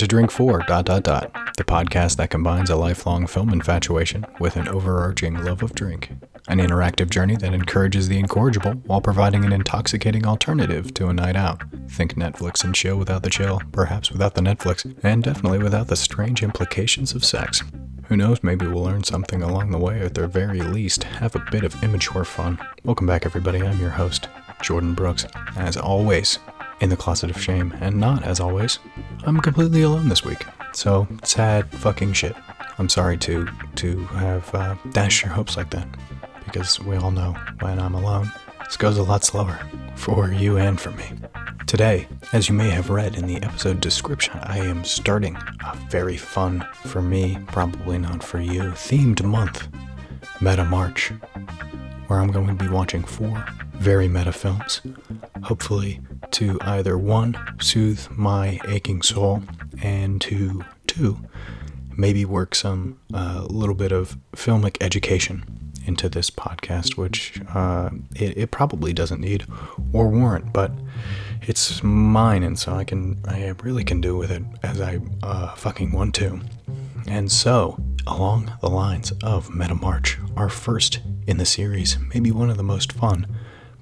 to Drink 4 dot dot dot, the podcast that combines a lifelong film infatuation with an overarching love of drink. An interactive journey that encourages the incorrigible while providing an intoxicating alternative to a night out. Think Netflix and chill without the chill, perhaps without the Netflix, and definitely without the strange implications of sex. Who knows, maybe we'll learn something along the way, or at the very least, have a bit of immature fun. Welcome back, everybody. I'm your host, Jordan Brooks. As always, in the closet of shame, and not, as always, I'm completely alone this week. So, sad fucking shit. I'm sorry to to have uh, dashed your hopes like that, because we all know when I'm alone, this goes a lot slower for you and for me. Today, as you may have read in the episode description, I am starting a very fun, for me, probably not for you, themed month, Meta March, where I'm going to be watching four very meta films, hopefully to either one, soothe my aching soul, and to two, maybe work some uh, little bit of filmic education into this podcast, which uh, it, it probably doesn't need or warrant, but it's mine, and so I can I really can do with it as I uh, fucking want to. And so, along the lines of Meta March, our first in the series, maybe one of the most fun,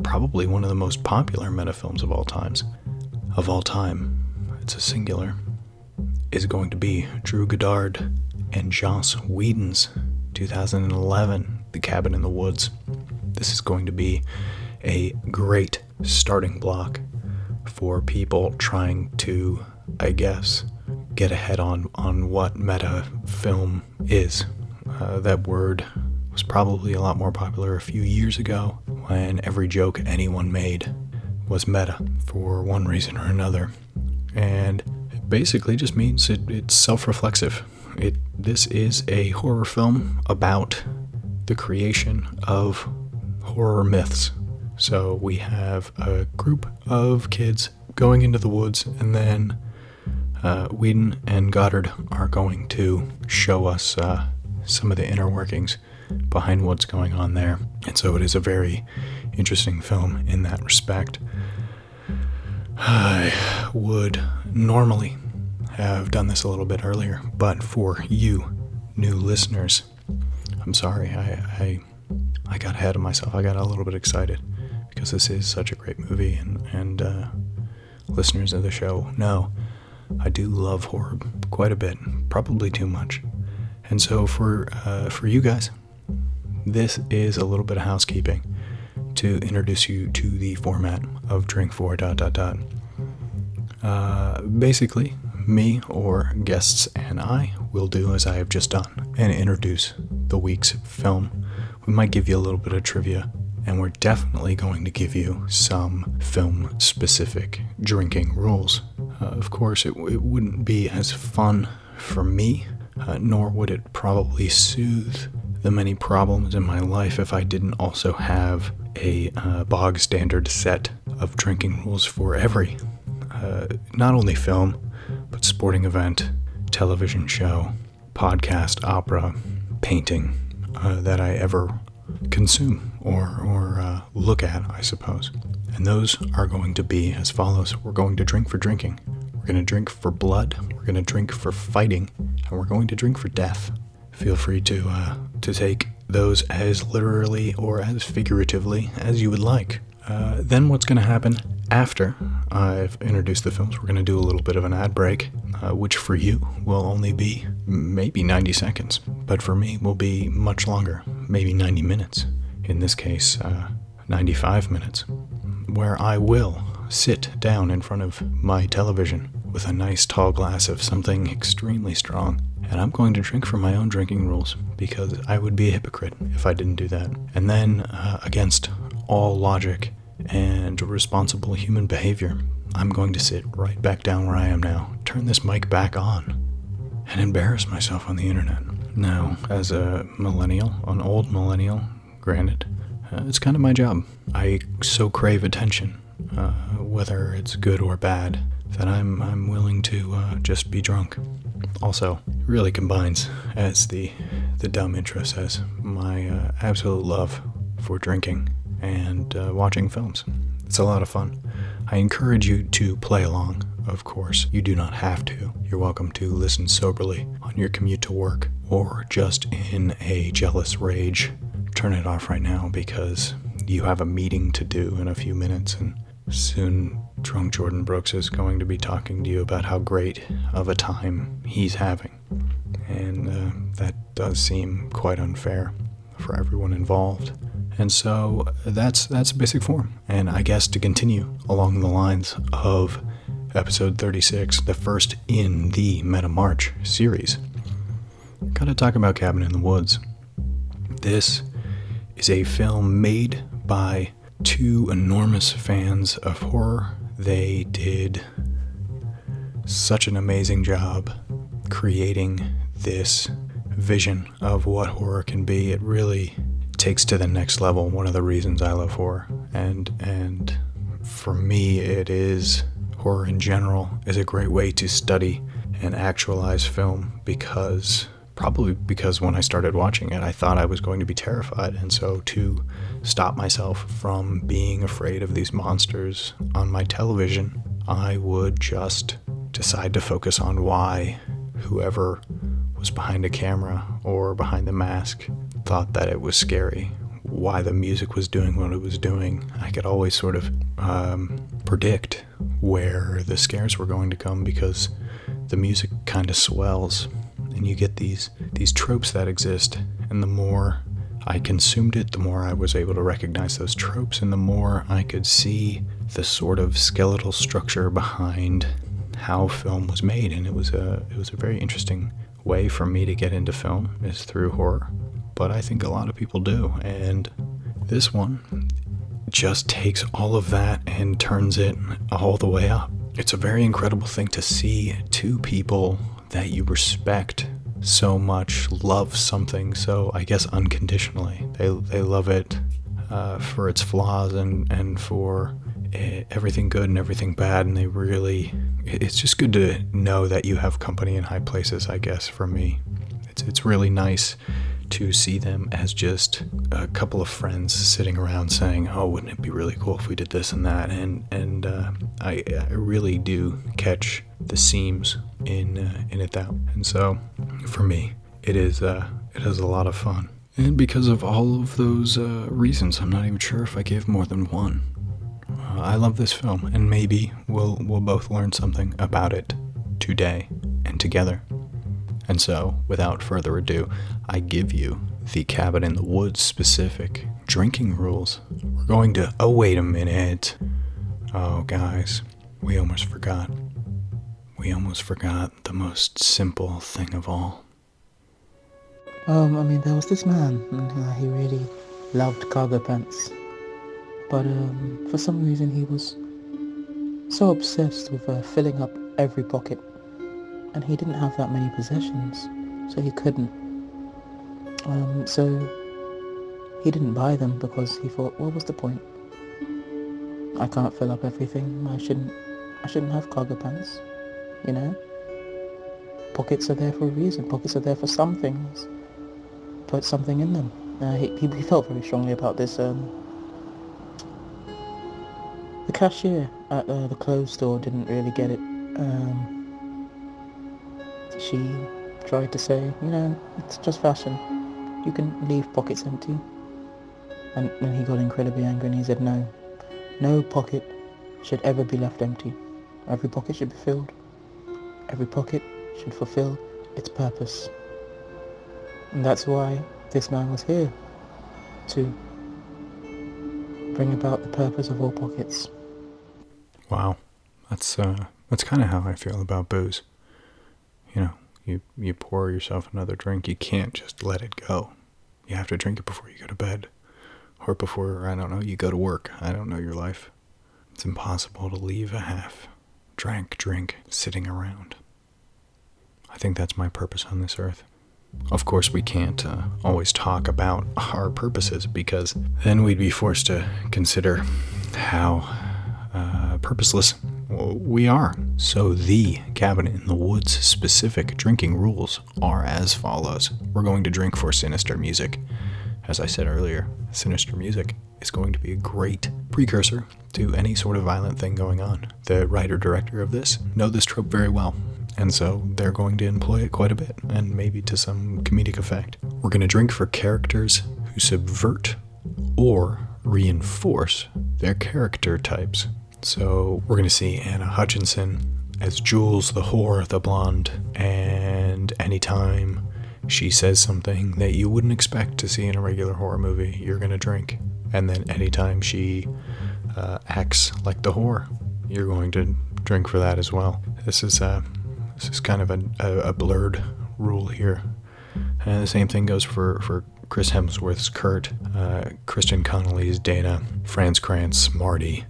probably one of the most popular meta films of all times, of all time. It's a singular. Is going to be Drew Goddard and Joss Whedon's 2011 The Cabin in the Woods. This is going to be a great starting block for people trying to, I guess, get ahead on, on what meta film is. Uh, that word was probably a lot more popular a few years ago when every joke anyone made was meta for one reason or another. And it basically just means it, it's self reflexive. It, this is a horror film about the creation of horror myths. So we have a group of kids going into the woods, and then uh, Whedon and Goddard are going to show us uh, some of the inner workings behind what's going on there. And so it is a very interesting film in that respect. I would normally have done this a little bit earlier, but for you new listeners, I'm sorry. I, I I got ahead of myself. I got a little bit excited because this is such a great movie, and and uh, listeners of the show know I do love horror quite a bit, probably too much. And so for uh, for you guys, this is a little bit of housekeeping to introduce you to the format of Drink 4 dot dot dot. Uh, basically, me or guests and I will do as I have just done and introduce the week's film. We might give you a little bit of trivia, and we're definitely going to give you some film specific drinking rules. Uh, of course, it, it wouldn't be as fun for me, uh, nor would it probably soothe the many problems in my life if I didn't also have a uh, bog standard set of drinking rules for every, uh, not only film, but sporting event, television show, podcast, opera, painting uh, that I ever consume or, or uh, look at, I suppose. And those are going to be as follows. We're going to drink for drinking, we're going to drink for blood, we're going to drink for fighting, and we're going to drink for death feel free to uh, to take those as literally or as figuratively as you would like. Uh, then what's going to happen after I've introduced the films? We're going to do a little bit of an ad break, uh, which for you will only be maybe 90 seconds, but for me will be much longer, maybe 90 minutes. In this case, uh, 95 minutes, where I will sit down in front of my television with a nice tall glass of something extremely strong and I'm going to drink for my own drinking rules because I would be a hypocrite if I didn't do that. And then, uh, against all logic and responsible human behavior, I'm going to sit right back down where I am now, turn this mic back on, and embarrass myself on the internet. Now, as a millennial, an old millennial, granted, uh, it's kind of my job. I so crave attention, uh, whether it's good or bad, that I'm I'm willing to uh, just be drunk. Also, really combines, as the the dumb intro says, my uh, absolute love for drinking and uh, watching films. It's a lot of fun. I encourage you to play along. Of course, you do not have to. You're welcome to listen soberly on your commute to work or just in a jealous rage. Turn it off right now because you have a meeting to do in a few minutes, and soon drunk Jordan Brooks is going to be talking to you about how great of a time he's having. And uh, that does seem quite unfair for everyone involved. And so that's that's basic form. And I guess to continue along the lines of episode 36, the first in the Meta March series, gotta talk about Cabin in the Woods. This is a film made by two enormous fans of horror. They did such an amazing job creating this vision of what horror can be. It really takes to the next level. One of the reasons I love horror, and and for me, it is horror in general is a great way to study and actualize film because probably because when I started watching it, I thought I was going to be terrified. And so to stop myself from being afraid of these monsters on my television, I would just decide to focus on why whoever was behind a camera or behind the mask thought that it was scary, why the music was doing what it was doing. I could always sort of um, predict where the scares were going to come because the music kind of swells and you get these these tropes that exist. And the more I consumed it the more I was able to recognize those tropes and the more I could see the sort of skeletal structure behind how film was made. And it was a it was a very interesting way for me to get into film is through horror. But I think a lot of people do. And this one just takes all of that and turns it all the way up. It's a very incredible thing to see two people that you respect so much love something so I guess unconditionally. They they love it uh, for its flaws and and for eh, everything good and everything bad, and they really. It's just good to know that you have company in high places. I guess for me, it's it's really nice to see them as just a couple of friends sitting around saying, "Oh, wouldn't it be really cool if we did this and that?" And and uh, I, I really do catch the seams in uh, in it that. And so, for me, it is uh, it is a lot of fun. And because of all of those uh, reasons, I'm not even sure if I gave more than one. Uh, I love this film, and maybe we'll we'll both learn something about it today and together. And so, without further ado, I give you the cabin in the woods specific drinking rules. We're going to. Oh, wait a minute. Oh, guys, we almost forgot. We almost forgot the most simple thing of all. Um, I mean, there was this man, and uh, he really loved cargo pants. But um, for some reason, he was so obsessed with uh, filling up every pocket and he didn't have that many possessions, so he couldn't. Um, so he didn't buy them because he thought, what was the point? I can't fill up everything. I shouldn't. I shouldn't have cargo pants. You know. Pockets are there for a reason. Pockets are there for some things. Put something in them. Uh, he, he felt very strongly about this. Um, the cashier at uh, the clothes store didn't really get it. Um, she tried to say, you know, it's just fashion. You can leave pockets empty. And then he got incredibly angry and he said, no, no pocket should ever be left empty. Every pocket should be filled. Every pocket should fulfill its purpose. And that's why this man was here, to bring about the purpose of all pockets. Wow, that's uh, that's kind of how I feel about booze you know, you, you pour yourself another drink, you can't just let it go. You have to drink it before you go to bed. Or before, I don't know, you go to work. I don't know your life. It's impossible to leave a half drank drink sitting around. I think that's my purpose on this earth. Of course, we can't uh, always talk about our purposes because then we'd be forced to consider how uh, purposeless we are. So, the Cabin in the Woods specific drinking rules are as follows We're going to drink for sinister music. as I said earlier, sinister music is going to be a great precursor to any sort of violent thing going on. The writer director of this know this trope very well. And so they're going to employ it quite a bit, and maybe to some comedic effect. We're going to drink for characters who subvert or reinforce their character types. So we're going to see Anna Hutchinson as Jules the whore, the blonde, and anytime she says something that you wouldn't expect to see in a regular horror movie, you're going to drink. And then anytime she uh, acts like the whore, you're going to drink for that as well. This is uh, this is kind of a, a, a blurred rule here. And the same thing goes for, for Chris Hemsworth's Kurt, uh, Kristen Connolly's Dana, Fran Kranz, Marty,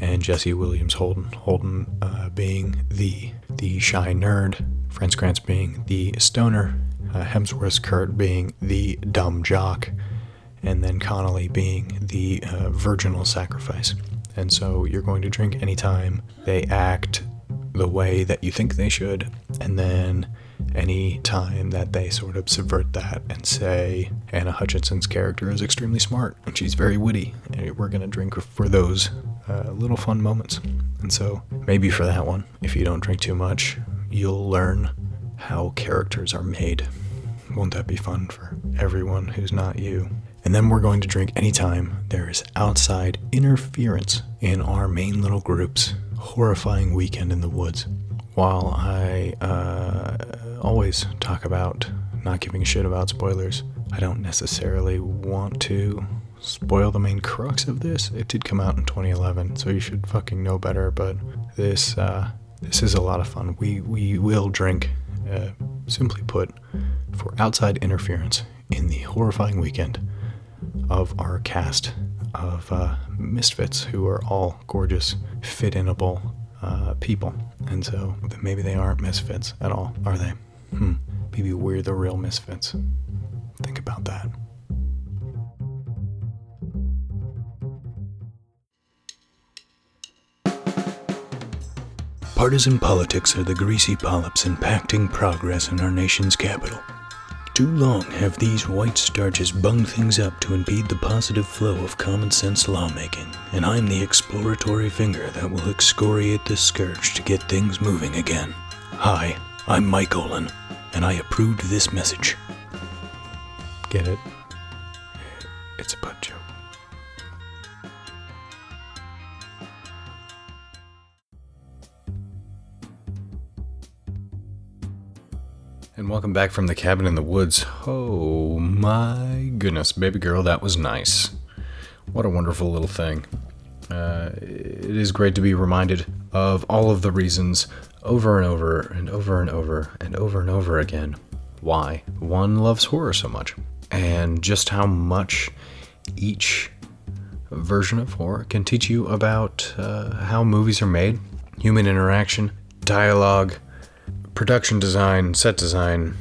and Jesse Williams Holden. Holden uh, being the the shy nerd, Fran Kranz being the stoner, uh, Hemsworth's Kurt being the dumb jock, and then Connolly being the uh, virginal sacrifice. And so you're going to drink anytime they act the way that you think they should, and then any time that they sort of subvert that and say Anna Hutchinson's character is extremely smart and she's very witty, and we're gonna drink for those uh, little fun moments. And so maybe for that one, if you don't drink too much, you'll learn how characters are made. Won't that be fun for everyone who's not you? And then we're going to drink anytime there is outside interference in our main little group's horrifying weekend in the woods. While I uh, always talk about not giving a shit about spoilers, I don't necessarily want to spoil the main crux of this. It did come out in 2011, so you should fucking know better. But this uh, this is a lot of fun. We we will drink, uh, simply put, for outside interference in the horrifying weekend of our cast of uh, misfits who are all gorgeous, fit inable uh, people. And so maybe they aren't misfits at all, are they? Hmm. Maybe we're the real misfits. Think about that. Partisan politics are the greasy polyps impacting progress in our nation's capital. Too long have these white starches bunged things up to impede the positive flow of common sense lawmaking, and I'm the exploratory finger that will excoriate this scourge to get things moving again. Hi, I'm Mike Olin, and I approved this message. Get it? It's a butt joke. And welcome back from the cabin in the woods. Oh my goodness, baby girl, that was nice. What a wonderful little thing. Uh, it is great to be reminded of all of the reasons over and over and over and over and over and over again why one loves horror so much and just how much each version of horror can teach you about uh, how movies are made, human interaction, dialogue, production design, set design,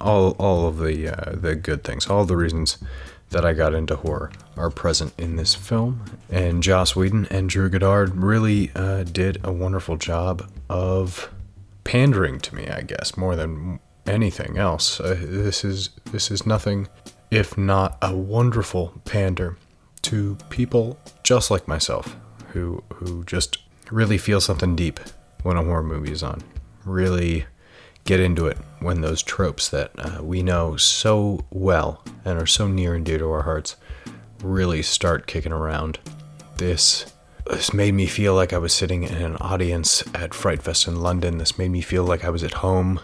all all of the uh, the good things, all the reasons that I got into horror are present in this film. And Joss Whedon and Drew Goddard really uh, did a wonderful job of pandering to me, I guess, more than anything else. Uh, this is this is nothing if not a wonderful pander to people just like myself who who just really feel something deep when a horror movie is on really get into it when those tropes that uh, we know so well and are so near and dear to our hearts really start kicking around. This this made me feel like I was sitting in an audience at Fright Fest in London. This made me feel like I was at home.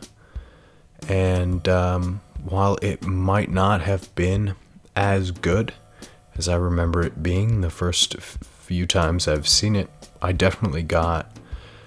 And um, while it might not have been as good as I remember it being the first few times I've seen it, I definitely got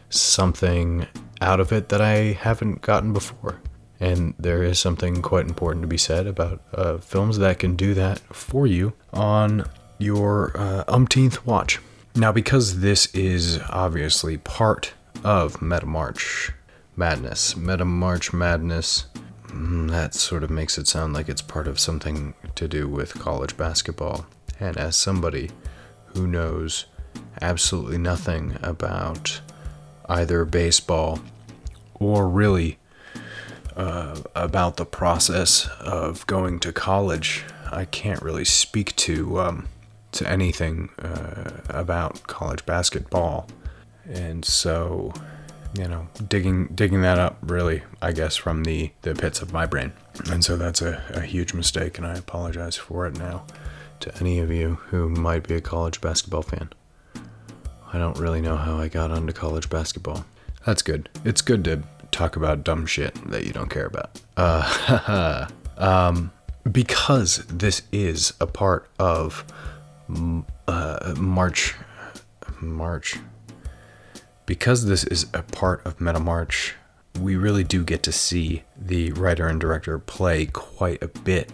something out of it that I haven't gotten before. And there is something quite important to be said about uh, films that can do that for you on your uh, umpteenth watch. Now, because this is obviously part of Meta March Madness, Meta March Madness, mm, that sort of makes it sound like it's part of something to do with college basketball. And as somebody who knows absolutely nothing about either baseball or really uh, about the process of going to college. I can't really speak to um, to anything uh, about college basketball, and so you know, digging digging that up really, I guess, from the the pits of my brain, and so that's a, a huge mistake, and I apologize for it now to any of you who might be a college basketball fan. I don't really know how I got onto college basketball. That's good. It's good to talk about dumb shit that you don't care about. Uh, um, because this is a part of uh, March. March. Because this is a part of Meta March, we really do get to see the writer and director play quite a bit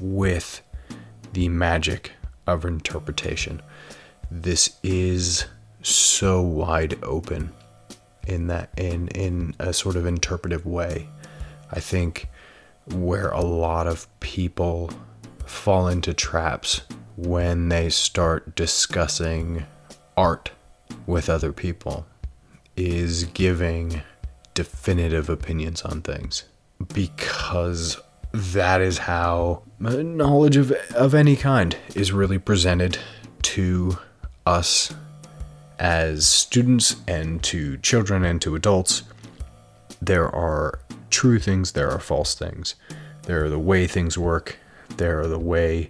with the magic of interpretation. This is so wide open in that in in a sort of interpretive way. I think where a lot of people fall into traps when they start discussing art with other people is giving definitive opinions on things because that is how knowledge of, of any kind is really presented to us as students and to children and to adults. There are true things, there are false things. There are the way things work, there are the way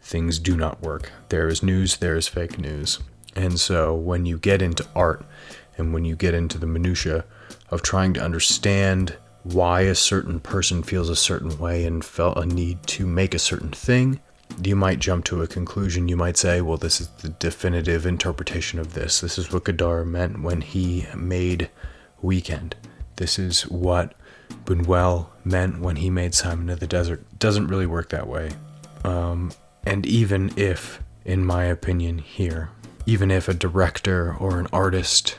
things do not work. There is news, there is fake news. And so when you get into art and when you get into the minutiae of trying to understand why a certain person feels a certain way and felt a need to make a certain thing, you might jump to a conclusion. You might say, well, this is the definitive interpretation of this. This is what Godard meant when he made Weekend. This is what Buñuel meant when he made Simon of the Desert. Doesn't really work that way. Um, and even if, in my opinion, here, even if a director or an artist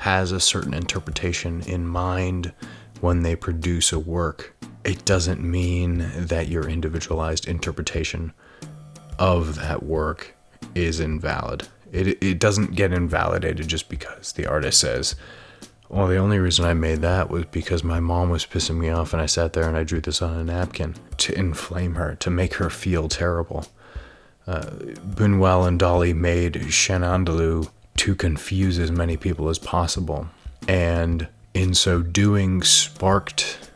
has a certain interpretation in mind when they produce a work, it doesn't mean that your individualized interpretation of that work is invalid. It, it doesn't get invalidated just because the artist says, well, the only reason I made that was because my mom was pissing me off and I sat there and I drew this on a napkin to inflame her, to make her feel terrible. Uh, Buñuel and Dali made Chien Andalou to confuse as many people as possible. And in so doing, sparked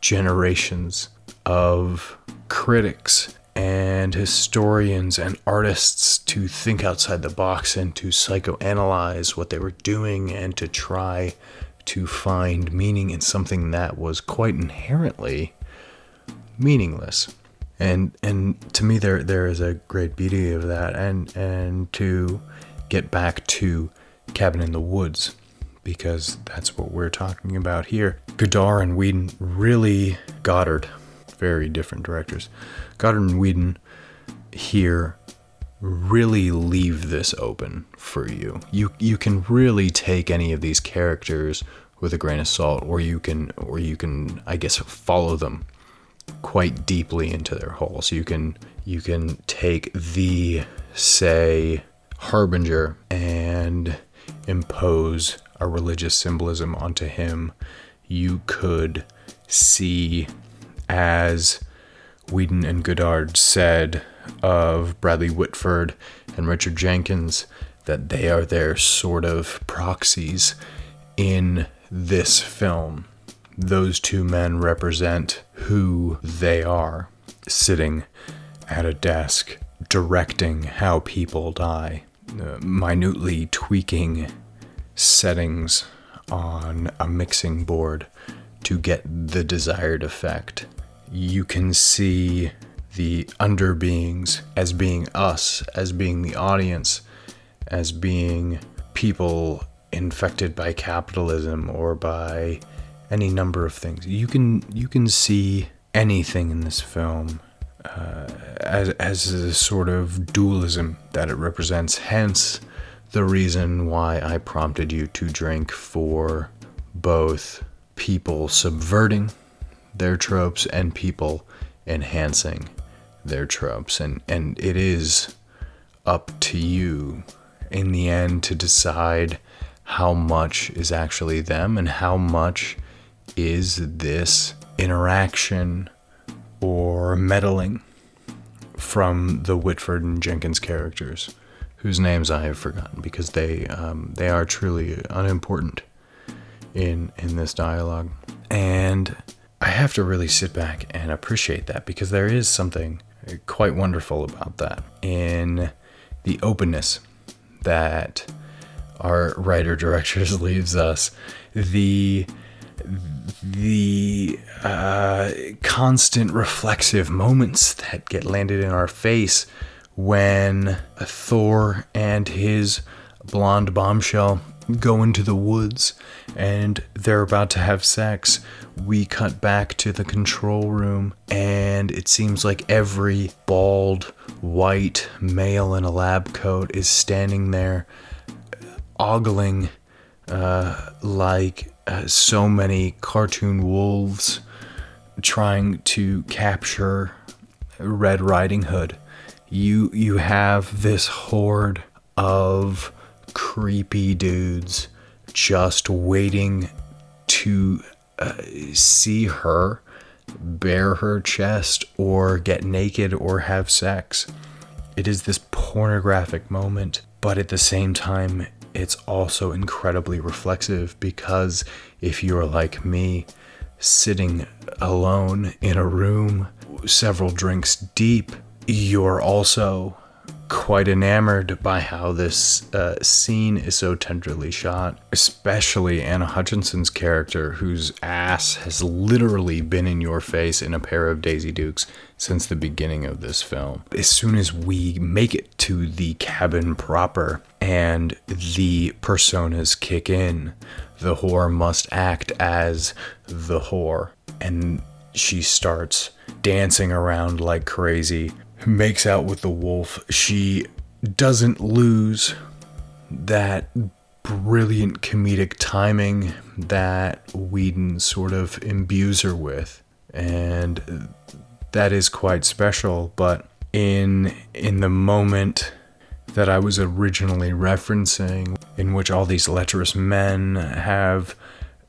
generations of critics and historians and artists to think outside the box and to psychoanalyze what they were doing and to try to find meaning in something that was quite inherently meaningless. And and to me there there is a great beauty of that and and to get back to Cabin in the Woods because that's what we're talking about here. Godard and Whedon really Goddard very different directors. Goddard and Whedon here really leave this open for you. You you can really take any of these characters with a grain of salt, or you can or you can I guess follow them quite deeply into their whole. So you can you can take the say harbinger and impose a religious symbolism onto him. You could see as Whedon and Godard said of Bradley Whitford and Richard Jenkins that they are their sort of proxies in this film. Those two men represent who they are, sitting at a desk, directing how people die, uh, minutely tweaking settings on a mixing board to get the desired effect you can see the underbeings as being us, as being the audience, as being people infected by capitalism or by any number of things. You can you can see anything in this film uh, as as a sort of dualism that it represents. Hence, the reason why I prompted you to drink for both people subverting their tropes and people enhancing their tropes. And and it is up to you in the end to decide how much is actually them and how much is this interaction or meddling from the Whitford and Jenkins characters, whose names I have forgotten because they um, they are truly unimportant in in this dialogue, and I have to really sit back and appreciate that because there is something quite wonderful about that in the openness that our writer directors leaves us. The the uh, constant reflexive moments that get landed in our face when Thor and his blonde bombshell go into the woods and they're about to have sex. We cut back to the control room, and it seems like every bald, white male in a lab coat is standing there, ogling uh, like uh, so many cartoon wolves trying to capture Red Riding Hood. You you have this horde of creepy dudes just waiting to uh, see her bare her chest or get naked or have sex. It is this pornographic moment, but at the same time, it's also incredibly reflexive because if you're like me, sitting alone in a room, several drinks deep, you're also quite enamored by how this uh, scene is so tenderly shot, especially Anna Hutchinson's character, whose ass has literally been in your face in a pair of Daisy Dukes since the beginning of this film. As soon as we make it to the cabin proper and the personas kick in, the whore must act as the whore. And she starts dancing around like crazy, makes out with the wolf. She doesn't lose that brilliant comedic timing that Whedon sort of imbues her with. And that is quite special, but in in the moment that I was originally referencing, in which all these lecherous men have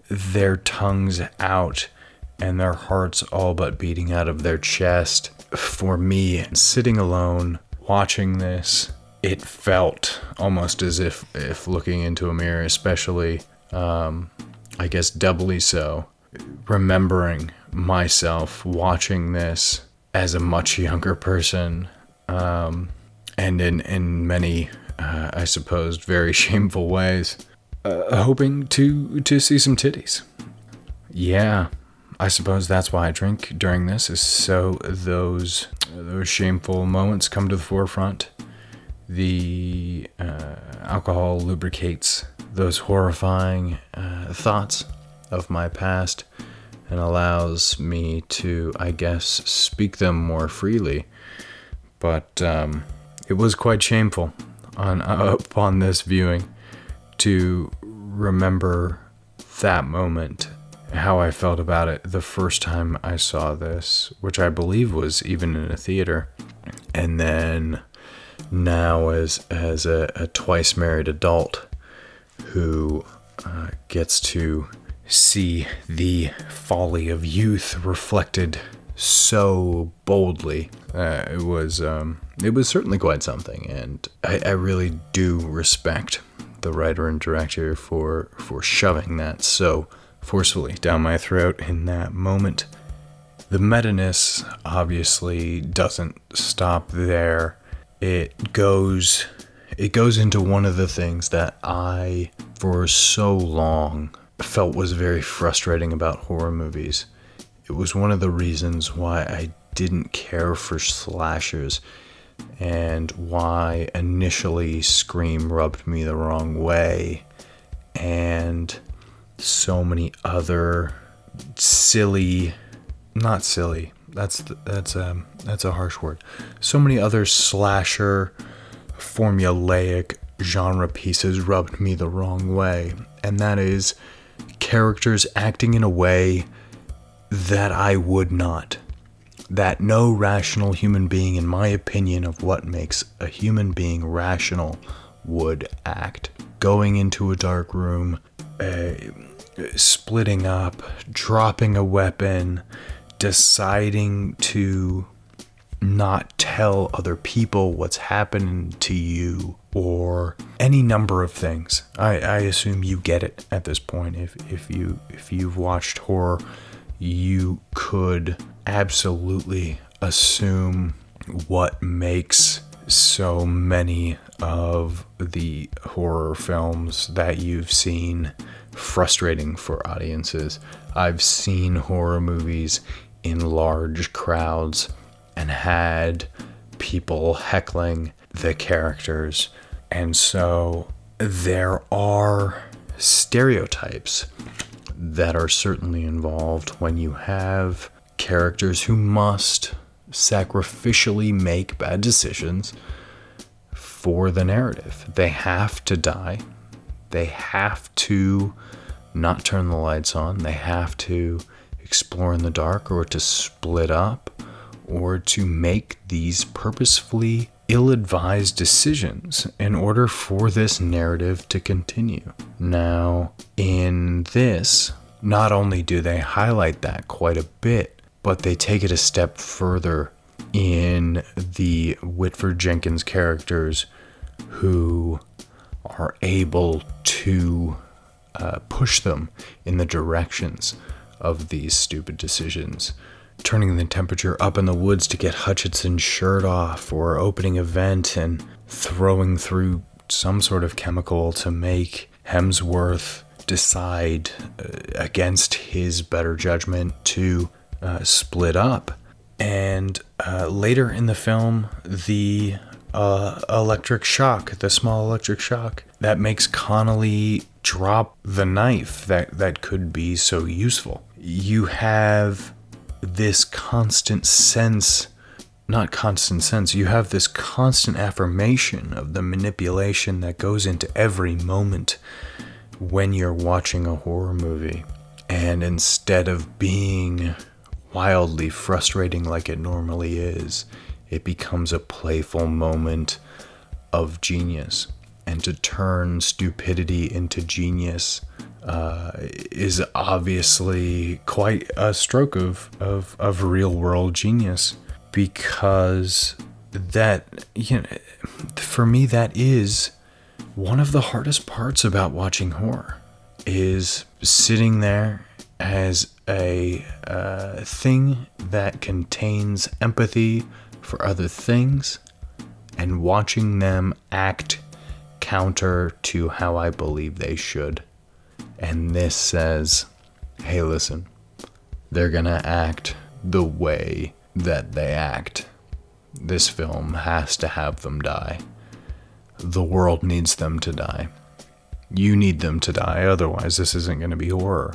their tongues out and their hearts all but beating out of their chest. For me, sitting alone, watching this, it felt almost as if, if looking into a mirror, especially, um, I guess, doubly so, remembering myself watching this as a much younger person, um, and in, in many, uh, I suppose, very shameful ways, uh, hoping to, to see some titties. Yeah, I suppose that's why I drink during this is so those those shameful moments come to the forefront. The uh, alcohol lubricates those horrifying uh, thoughts of my past and allows me to, I guess, speak them more freely. But um, it was quite shameful on uh, upon this viewing to remember that moment how I felt about it the first time I saw this, which I believe was even in a theater, and then now as as a, a twice married adult who uh, gets to see the folly of youth reflected so boldly. Uh, it was um, it was certainly quite something, and I, I really do respect the writer and director for for shoving that so forcefully down my throat in that moment. The meta-ness obviously doesn't stop there. It goes it goes into one of the things that I for so long felt was very frustrating about horror movies. It was one of the reasons why I didn't care for slashers and why initially Scream rubbed me the wrong way. And so many other silly, not silly. That's that's um that's a harsh word. So many other slasher, formulaic genre pieces rubbed me the wrong way, and that is characters acting in a way that I would not. That no rational human being, in my opinion, of what makes a human being rational, would act. Going into a dark room, uh, splitting up, dropping a weapon, deciding to not tell other people what's happening to you or any number of things. I, I assume you get it at this point. If if you if you've watched horror, you could absolutely assume what makes so many of the horror films that you've seen frustrating for audiences. I've seen horror movies in large crowds and had people heckling the characters. And so there are stereotypes that are certainly involved when you have characters who must sacrificially make bad decisions for the narrative. They have to die. They have to not turn the lights on. They have to explore in the dark or to split up or to make these purposefully ill advised decisions in order for this narrative to continue. Now, in this, not only do they highlight that quite a bit, but they take it a step further in the Whitford Jenkins characters who are able to uh, push them in the directions of these stupid decisions turning the temperature up in the woods to get Hutchinson's shirt off, or opening a vent and throwing through some sort of chemical to make Hemsworth decide uh, against his better judgment to uh, split up. And uh, later in the film, the uh, electric shock, the small electric shock, that makes Connolly drop the knife that, that could be so useful. You have this constant sense not constant sense, you have this constant affirmation of the manipulation that goes into every moment when you're watching a horror movie. And instead of being wildly frustrating like it normally is, it becomes a playful moment of genius. And to turn stupidity into genius uh, is obviously quite a stroke of, of, of real world genius because that, you know, for me, that is one of the hardest parts about watching horror is sitting there as a uh, thing that contains empathy for other things and watching them act counter to how I believe they should. And this says, hey, listen, they're to act the way that they act. This film has to have them die. The world needs them to die. You need them to die, otherwise, this isn't to be horror.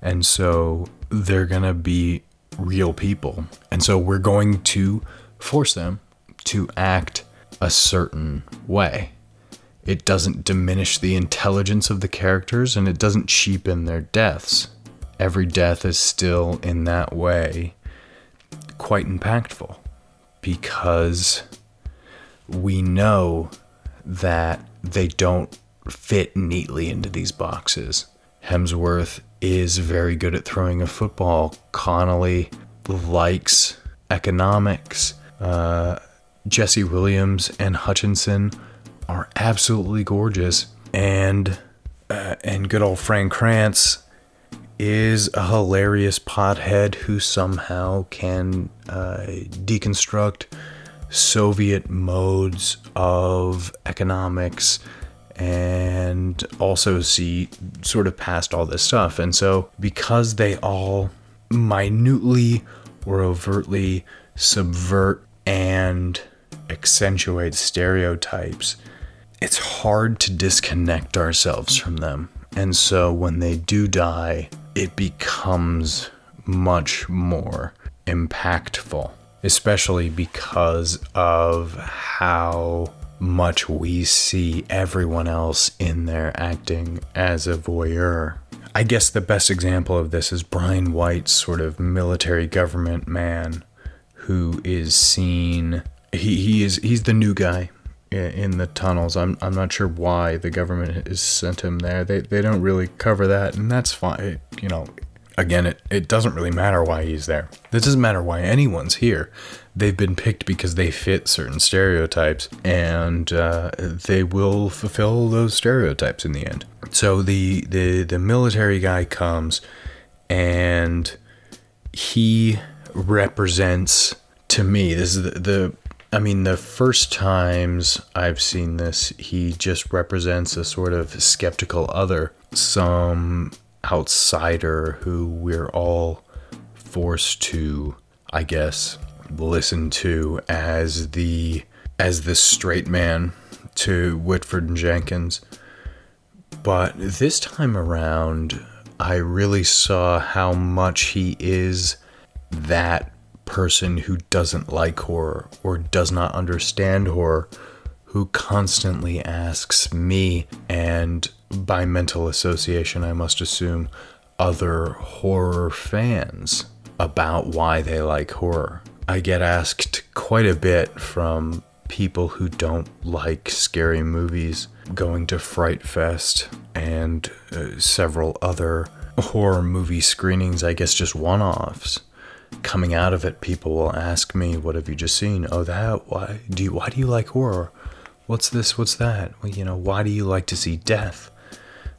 And so they're to be real people. And so we're going to force them to act a certain way. It doesn't diminish the intelligence of the characters and it doesn't cheapen their deaths. Every death is still, in that way, quite impactful because we know that they don't fit neatly into these boxes. Hemsworth is very good at throwing a football. Connolly likes economics. Uh, Jesse Williams and Hutchinson are absolutely gorgeous, and uh, and good old Fran Kranz is a hilarious pothead who somehow can uh, deconstruct Soviet modes of economics and also see sort of past all this stuff. And so, because they all minutely or overtly subvert and accentuate stereotypes, it's hard to disconnect ourselves from them. And so when they do die, it becomes much more impactful, especially because of how much we see everyone else in there acting as a voyeur. I guess the best example of this is Brian White's sort of military government man who is seen he, he is he's the new guy in the tunnels. I'm I'm not sure why the government has sent him there. They they don't really cover that, and that's fine. It, you know, again, it it doesn't really matter why he's there. It doesn't matter why anyone's here. They've been picked because they fit certain stereotypes and uh, they will fulfill those stereotypes in the end. So the, the, the military guy comes and he represents to me this is the, the I mean, the first times I've seen this, he just represents a sort of skeptical other, some outsider who we're all forced to, I guess, listen to as the as the straight man to Whitford and Jenkins. But this time around, I really saw how much he is that person who doesn't like horror or does not understand horror who constantly asks me and by mental association I must assume other horror fans about why they like horror. I get asked quite a bit from people who don't like scary movies going to Fright Fest and uh, several other horror movie screenings, I guess just one offs. Coming out of it, people will ask me, What have you just seen? Oh, that? Why do you, why do you like horror? What's this? What's that? Well, you know, why do you like to see death?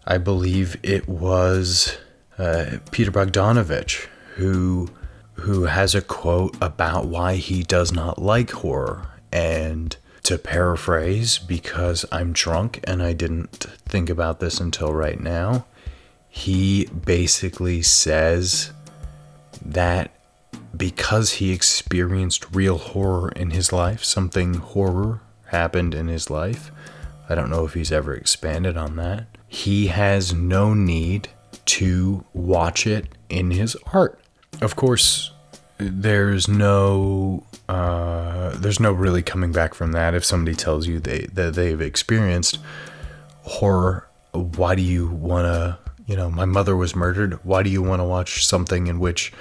I believe it was uh, Peter Bogdanovich who who has a quote about why he does not like horror. And to paraphrase, because I'm drunk and I didn't think about this until right now, he basically says that because he experienced real horror in his life, something horror happened in his life. I don't know if he's ever expanded on that. He has no need to watch it in his art. Of course, there's no uh, there's no really coming back from that. If somebody tells you they that they've experienced horror, why do you want to? You know, my mother was murdered. Why do you want to watch something in which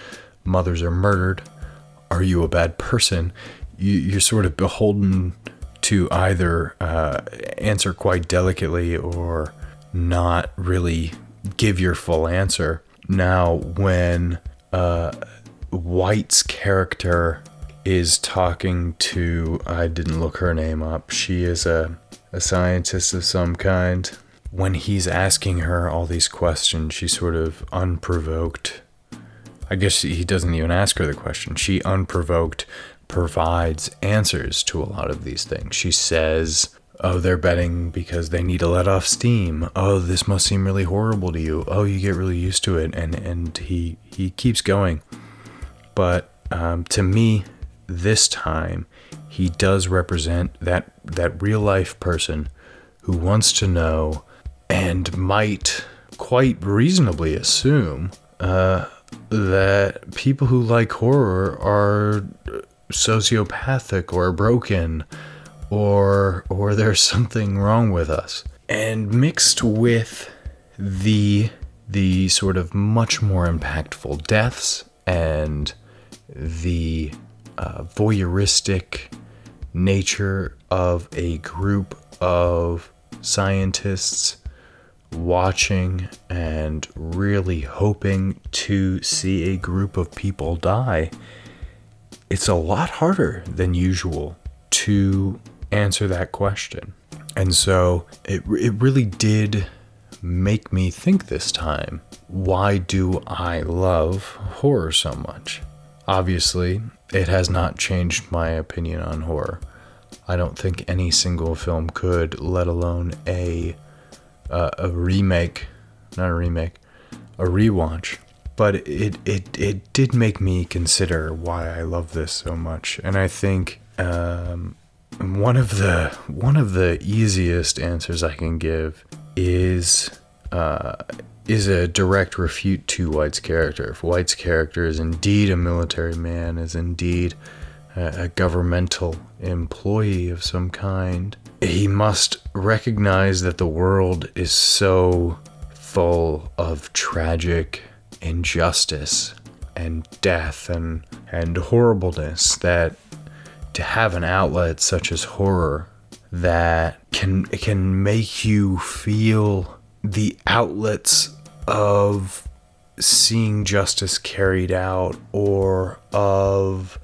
mothers are murdered? Are you a bad person? You, you're sort of beholden to either uh, answer quite delicately or not really give your full answer. Now, when uh, White's character is talking to, I didn't look her name up, she is a, a scientist of some kind. When he's asking her all these questions, she sort of unprovoked. I guess he doesn't even ask her the question. She unprovoked provides answers to a lot of these things. She says, Oh, they're betting because they need to let off steam. Oh, this must seem really horrible to you. Oh, you get really used to it. And, and he, he keeps going. But um, to me, this time, he does represent that, that real life person who wants to know and might quite reasonably assume uh, that people who like horror are sociopathic or broken or or there's something wrong with us. And mixed with the the sort of much more impactful deaths and the uh, voyeuristic nature of a group of scientists watching and really hoping to see a group of people die, it's a lot harder than usual to answer that question. And so it, it really did make me think this time why do I love horror so much? Obviously, it has not changed my opinion on horror. I don't think any single film could, let alone a uh, a remake, not a remake, a rewatch. But it, it it did make me consider why I love this so much, and I think um, one of the one of the easiest answers I can give is uh, is a direct refute to White's character. If White's character is indeed a military man, is indeed a, a governmental employee of some kind, he must recognize that the world is so full of tragic injustice and death and and horribleness that to have an outlet such as horror that can can make you feel the outlets of seeing justice carried out or of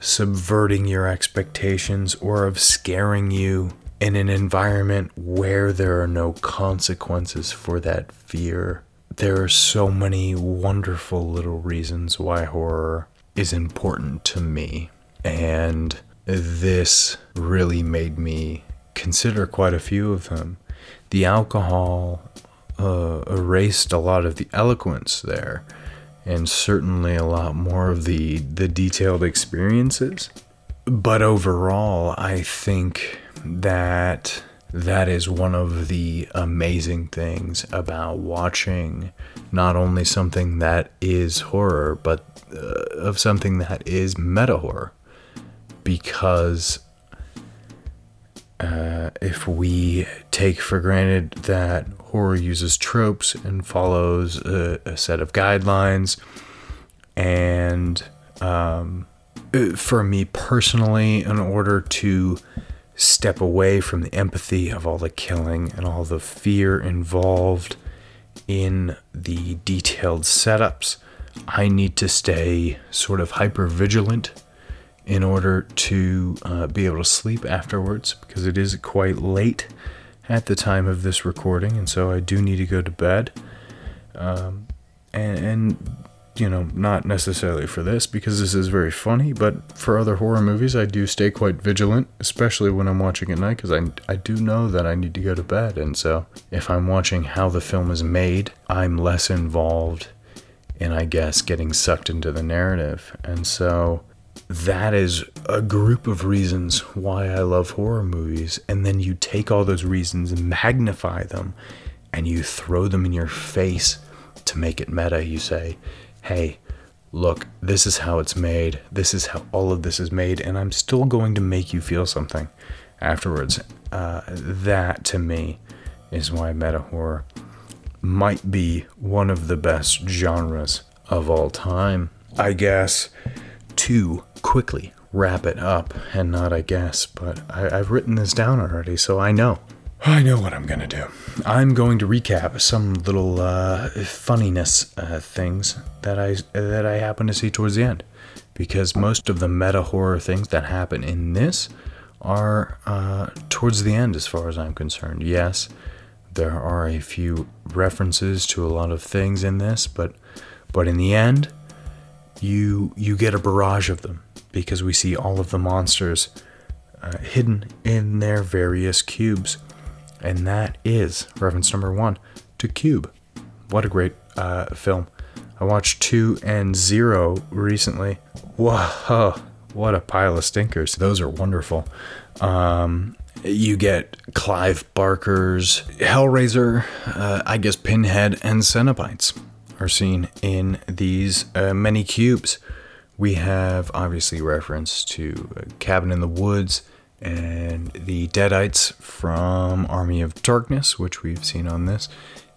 subverting your expectations or of scaring you in an environment where there are no consequences for that fear. There are so many wonderful little reasons why horror is important to me. And this really made me consider quite a few of them. The alcohol uh, erased a lot of the eloquence there, and certainly a lot more of the the detailed experiences. But overall, I think that that is one of the amazing things about watching not only something that is horror, but uh, of something that is meta horror. Because uh, if we take for granted that horror uses tropes and follows a, a set of guidelines, and um, for me personally, in order to step away from the empathy of all the killing and all the fear involved in the detailed setups, I need to stay sort of hyper vigilant in order to uh, be able to sleep afterwards because it is quite late at the time of this recording, and so I do need to go to bed. Um, and, and, you know, not necessarily for this because this is very funny, but for other horror movies, I do stay quite vigilant, especially when I'm watching at night because I, I do know that I need to go to bed. And so if I'm watching how the film is made, I'm less involved in, I guess, getting sucked into the narrative. And so that is a group of reasons why I love horror movies. And then you take all those reasons and magnify them and you throw them in your face to make it meta. You say, hey, look, this is how it's made. This is how all of this is made. And I'm still going to make you feel something afterwards. Uh, that to me is why meta horror might be one of the best genres of all time. I guess to quickly wrap it up, and not I guess, but I, have written this down already, so I know. I know what I'm gonna do. I'm going to recap some little uh, funniness uh, things that I that I happen to see towards the end, because most of the meta horror things that happen in this are uh, towards the end, as far as I'm concerned. Yes, there are a few references to a lot of things in this, but but in the end, you you get a barrage of them because we see all of the monsters uh, hidden in their various cubes. And that is reference number one to Cube. What a great uh, film. I watched 2 and 0 recently. Whoa, what a pile of stinkers. Those are wonderful. Um, you get Clive Barker's Hellraiser, uh, I guess Pinhead, and Cenobites are seen in these uh, many cubes. We have obviously reference to Cabin in the Woods and the Deadites from Army of Darkness, which we've seen on this.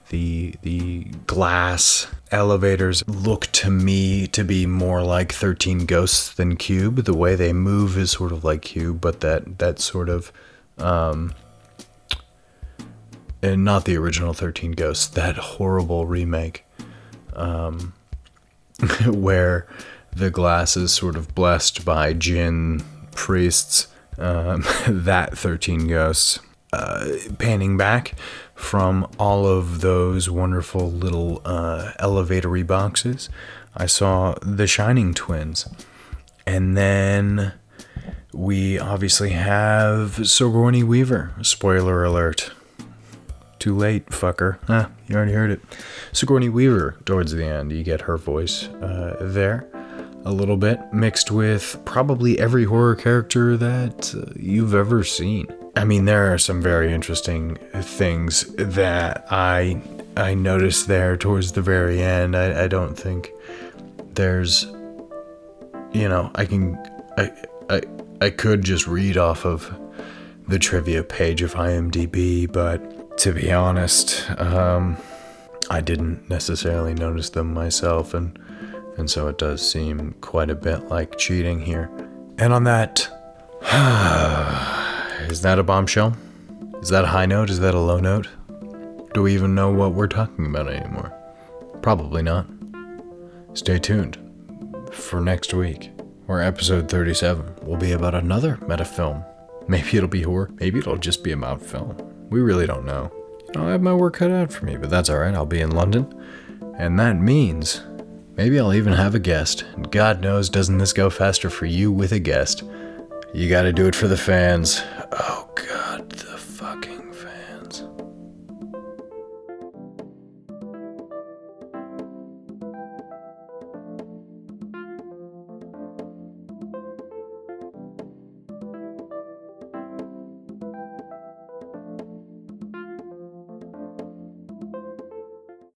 The the glass elevators look to me to be more like 13 Ghosts than Cube. The way they move is sort of like Cube, but that that sort of um, and not the original 13 Ghosts, that horrible remake um, where the glass is sort of blessed by jinn priests. Um, that 13 ghosts. Uh, panning back from all of those wonderful little uh, elevatory boxes, I saw the Shining Twins. And then we obviously have Sigourney Weaver. Spoiler alert. Too late, fucker. Ah, you already heard it. Sigourney Weaver, towards the end, you get her voice uh, there a little bit, mixed with probably every horror character that uh, you've ever seen. I mean, there are some very interesting things that I I noticed there towards the very end. I, I don't think there's, you know, I can I I I could just read off of the trivia page of IMDb, but to be honest, um, I didn't necessarily notice them myself, and and so it does seem quite a bit like cheating here. And on that, is that a bombshell? Is that a high note? Is that a low note? Do we even know what we're talking about anymore? Probably not. Stay tuned for next week where episode 37 will be about another meta film. Maybe it'll be horror, maybe it'll just be about film. We really don't know. You know, I have my work cut out for me, but that's alright. I'll be in London. And that means Maybe I'll even have a guest. And God knows, doesn't this go faster for you with a guest? You gotta do it for the fans. Oh, God.